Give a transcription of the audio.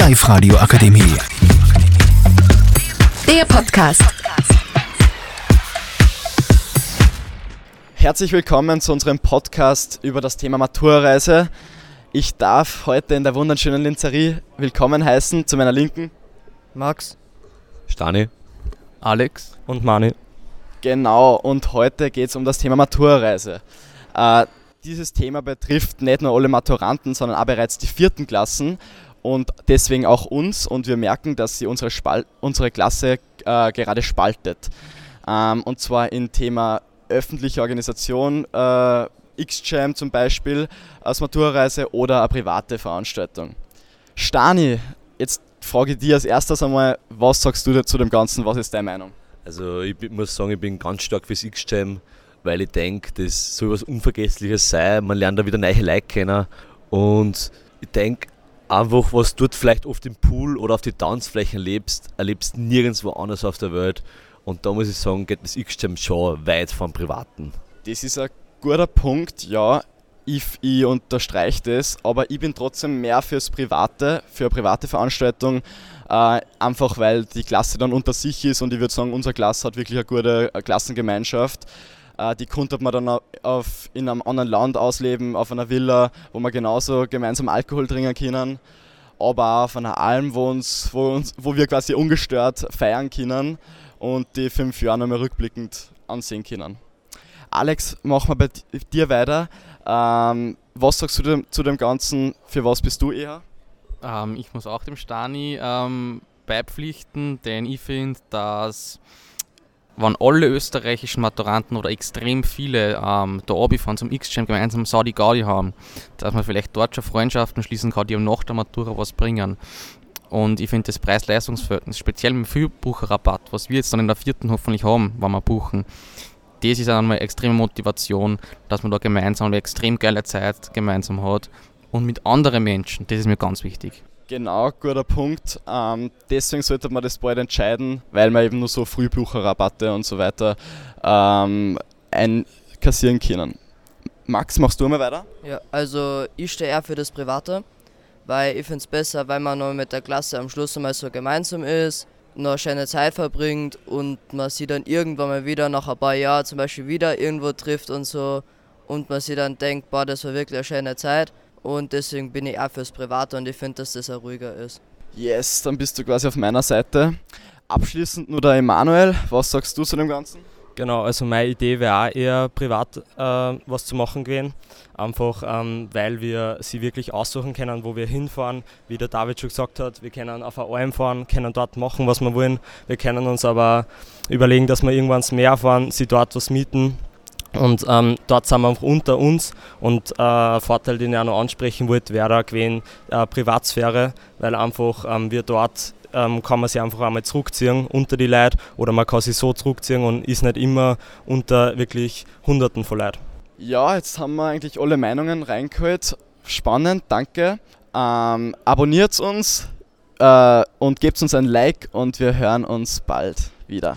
Live-Radio Akademie. Der Podcast. Herzlich willkommen zu unserem Podcast über das Thema Maturreise. Ich darf heute in der wunderschönen Linzerie willkommen heißen zu meiner Linken. Max, Stani. Alex und Mani. Genau, und heute geht es um das Thema Maturreise. Äh, dieses Thema betrifft nicht nur alle Maturanten, sondern auch bereits die vierten Klassen und deswegen auch uns. Und wir merken, dass sie unsere, Spal unsere Klasse äh, gerade spaltet. Ähm, und zwar in Thema öffentliche Organisation, äh, X-Jam zum Beispiel als Maturreise oder eine private Veranstaltung. Stani, jetzt frage ich dich als erstes einmal, was sagst du zu dem Ganzen, was ist deine Meinung? Also ich muss sagen, ich bin ganz stark fürs X-Jam, weil ich denke, das soll was Unvergessliches sein. Man lernt da wieder neue Leute kennen. Und ich denke, einfach, was du dort vielleicht oft im Pool oder auf die Tanzflächen lebst, erlebst nirgendwo anders auf der Welt. Und da muss ich sagen, geht das X-Jam schon weit vom Privaten. Das ist ein guter Punkt, ja. Ich, ich unterstreiche das, aber ich bin trotzdem mehr fürs Private, für eine private Veranstaltung, äh, einfach weil die Klasse dann unter sich ist und ich würde sagen, unsere Klasse hat wirklich eine gute äh, Klassengemeinschaft. Äh, die konnte man dann au- auf, in einem anderen Land ausleben, auf einer Villa, wo wir genauso gemeinsam Alkohol trinken können, aber auch auf einer Alm, wo, uns, wo, uns, wo wir quasi ungestört feiern können und die fünf Jahre nochmal rückblickend ansehen können. Alex, machen wir bei di- dir weiter. Ähm, was sagst du dem, zu dem Ganzen? Für was bist du eher? Ähm, ich muss auch dem Stani ähm, beipflichten, denn ich finde, dass wenn alle österreichischen Maturanten oder extrem viele ähm, da runterfahren zum X-Jam gemeinsam Saudi Gaudi haben, dass man vielleicht dort schon Freundschaften schließen kann, die ihm nach der Matura was bringen. Und ich finde das Preis-Leistungsverhältnis, speziell mit dem Frühbucherrabatt, was wir jetzt dann in der vierten hoffentlich haben, wenn wir buchen, das ist dann extreme Motivation, dass man da gemeinsam eine extrem geile Zeit gemeinsam hat und mit anderen Menschen, das ist mir ganz wichtig. Genau, guter Punkt. Ähm, deswegen sollte man das bald entscheiden, weil man eben nur so Frühbucherrabatte und so weiter ähm, einkassieren können. Max, machst du mal weiter? Ja, also ich stehe eher für das Private, weil ich finde es besser, weil man noch mit der Klasse am Schluss einmal so gemeinsam ist, noch eine schöne Zeit verbringt und man sich dann irgendwann mal wieder nach ein paar Jahren zum Beispiel wieder irgendwo trifft und so und man sich dann denkt, boah, das war wirklich eine schöne Zeit und deswegen bin ich auch fürs Private und ich finde, dass das auch ruhiger ist. Yes, dann bist du quasi auf meiner Seite. Abschließend nur der Emanuel. Was sagst du zu dem Ganzen? Genau, also meine Idee wäre auch eher privat äh, was zu machen gewesen. Einfach ähm, weil wir sie wirklich aussuchen können, wo wir hinfahren. Wie der David schon gesagt hat, wir können auf eine Alm fahren, können dort machen, was wir wollen. Wir können uns aber überlegen, dass wir irgendwann ins Meer fahren, sie dort was mieten. Und ähm, dort sind wir einfach unter uns und äh, ein Vorteil, den ich auch noch ansprechen wollte, wäre auch gewesen, äh, Privatsphäre, weil einfach ähm, wir dort ähm, kann man sich einfach einmal zurückziehen unter die Leute oder man kann sich so zurückziehen und ist nicht immer unter wirklich Hunderten von Leuten. Ja, jetzt haben wir eigentlich alle Meinungen reingeholt. Spannend, danke. Ähm, abonniert uns äh, und gebt uns ein Like und wir hören uns bald wieder.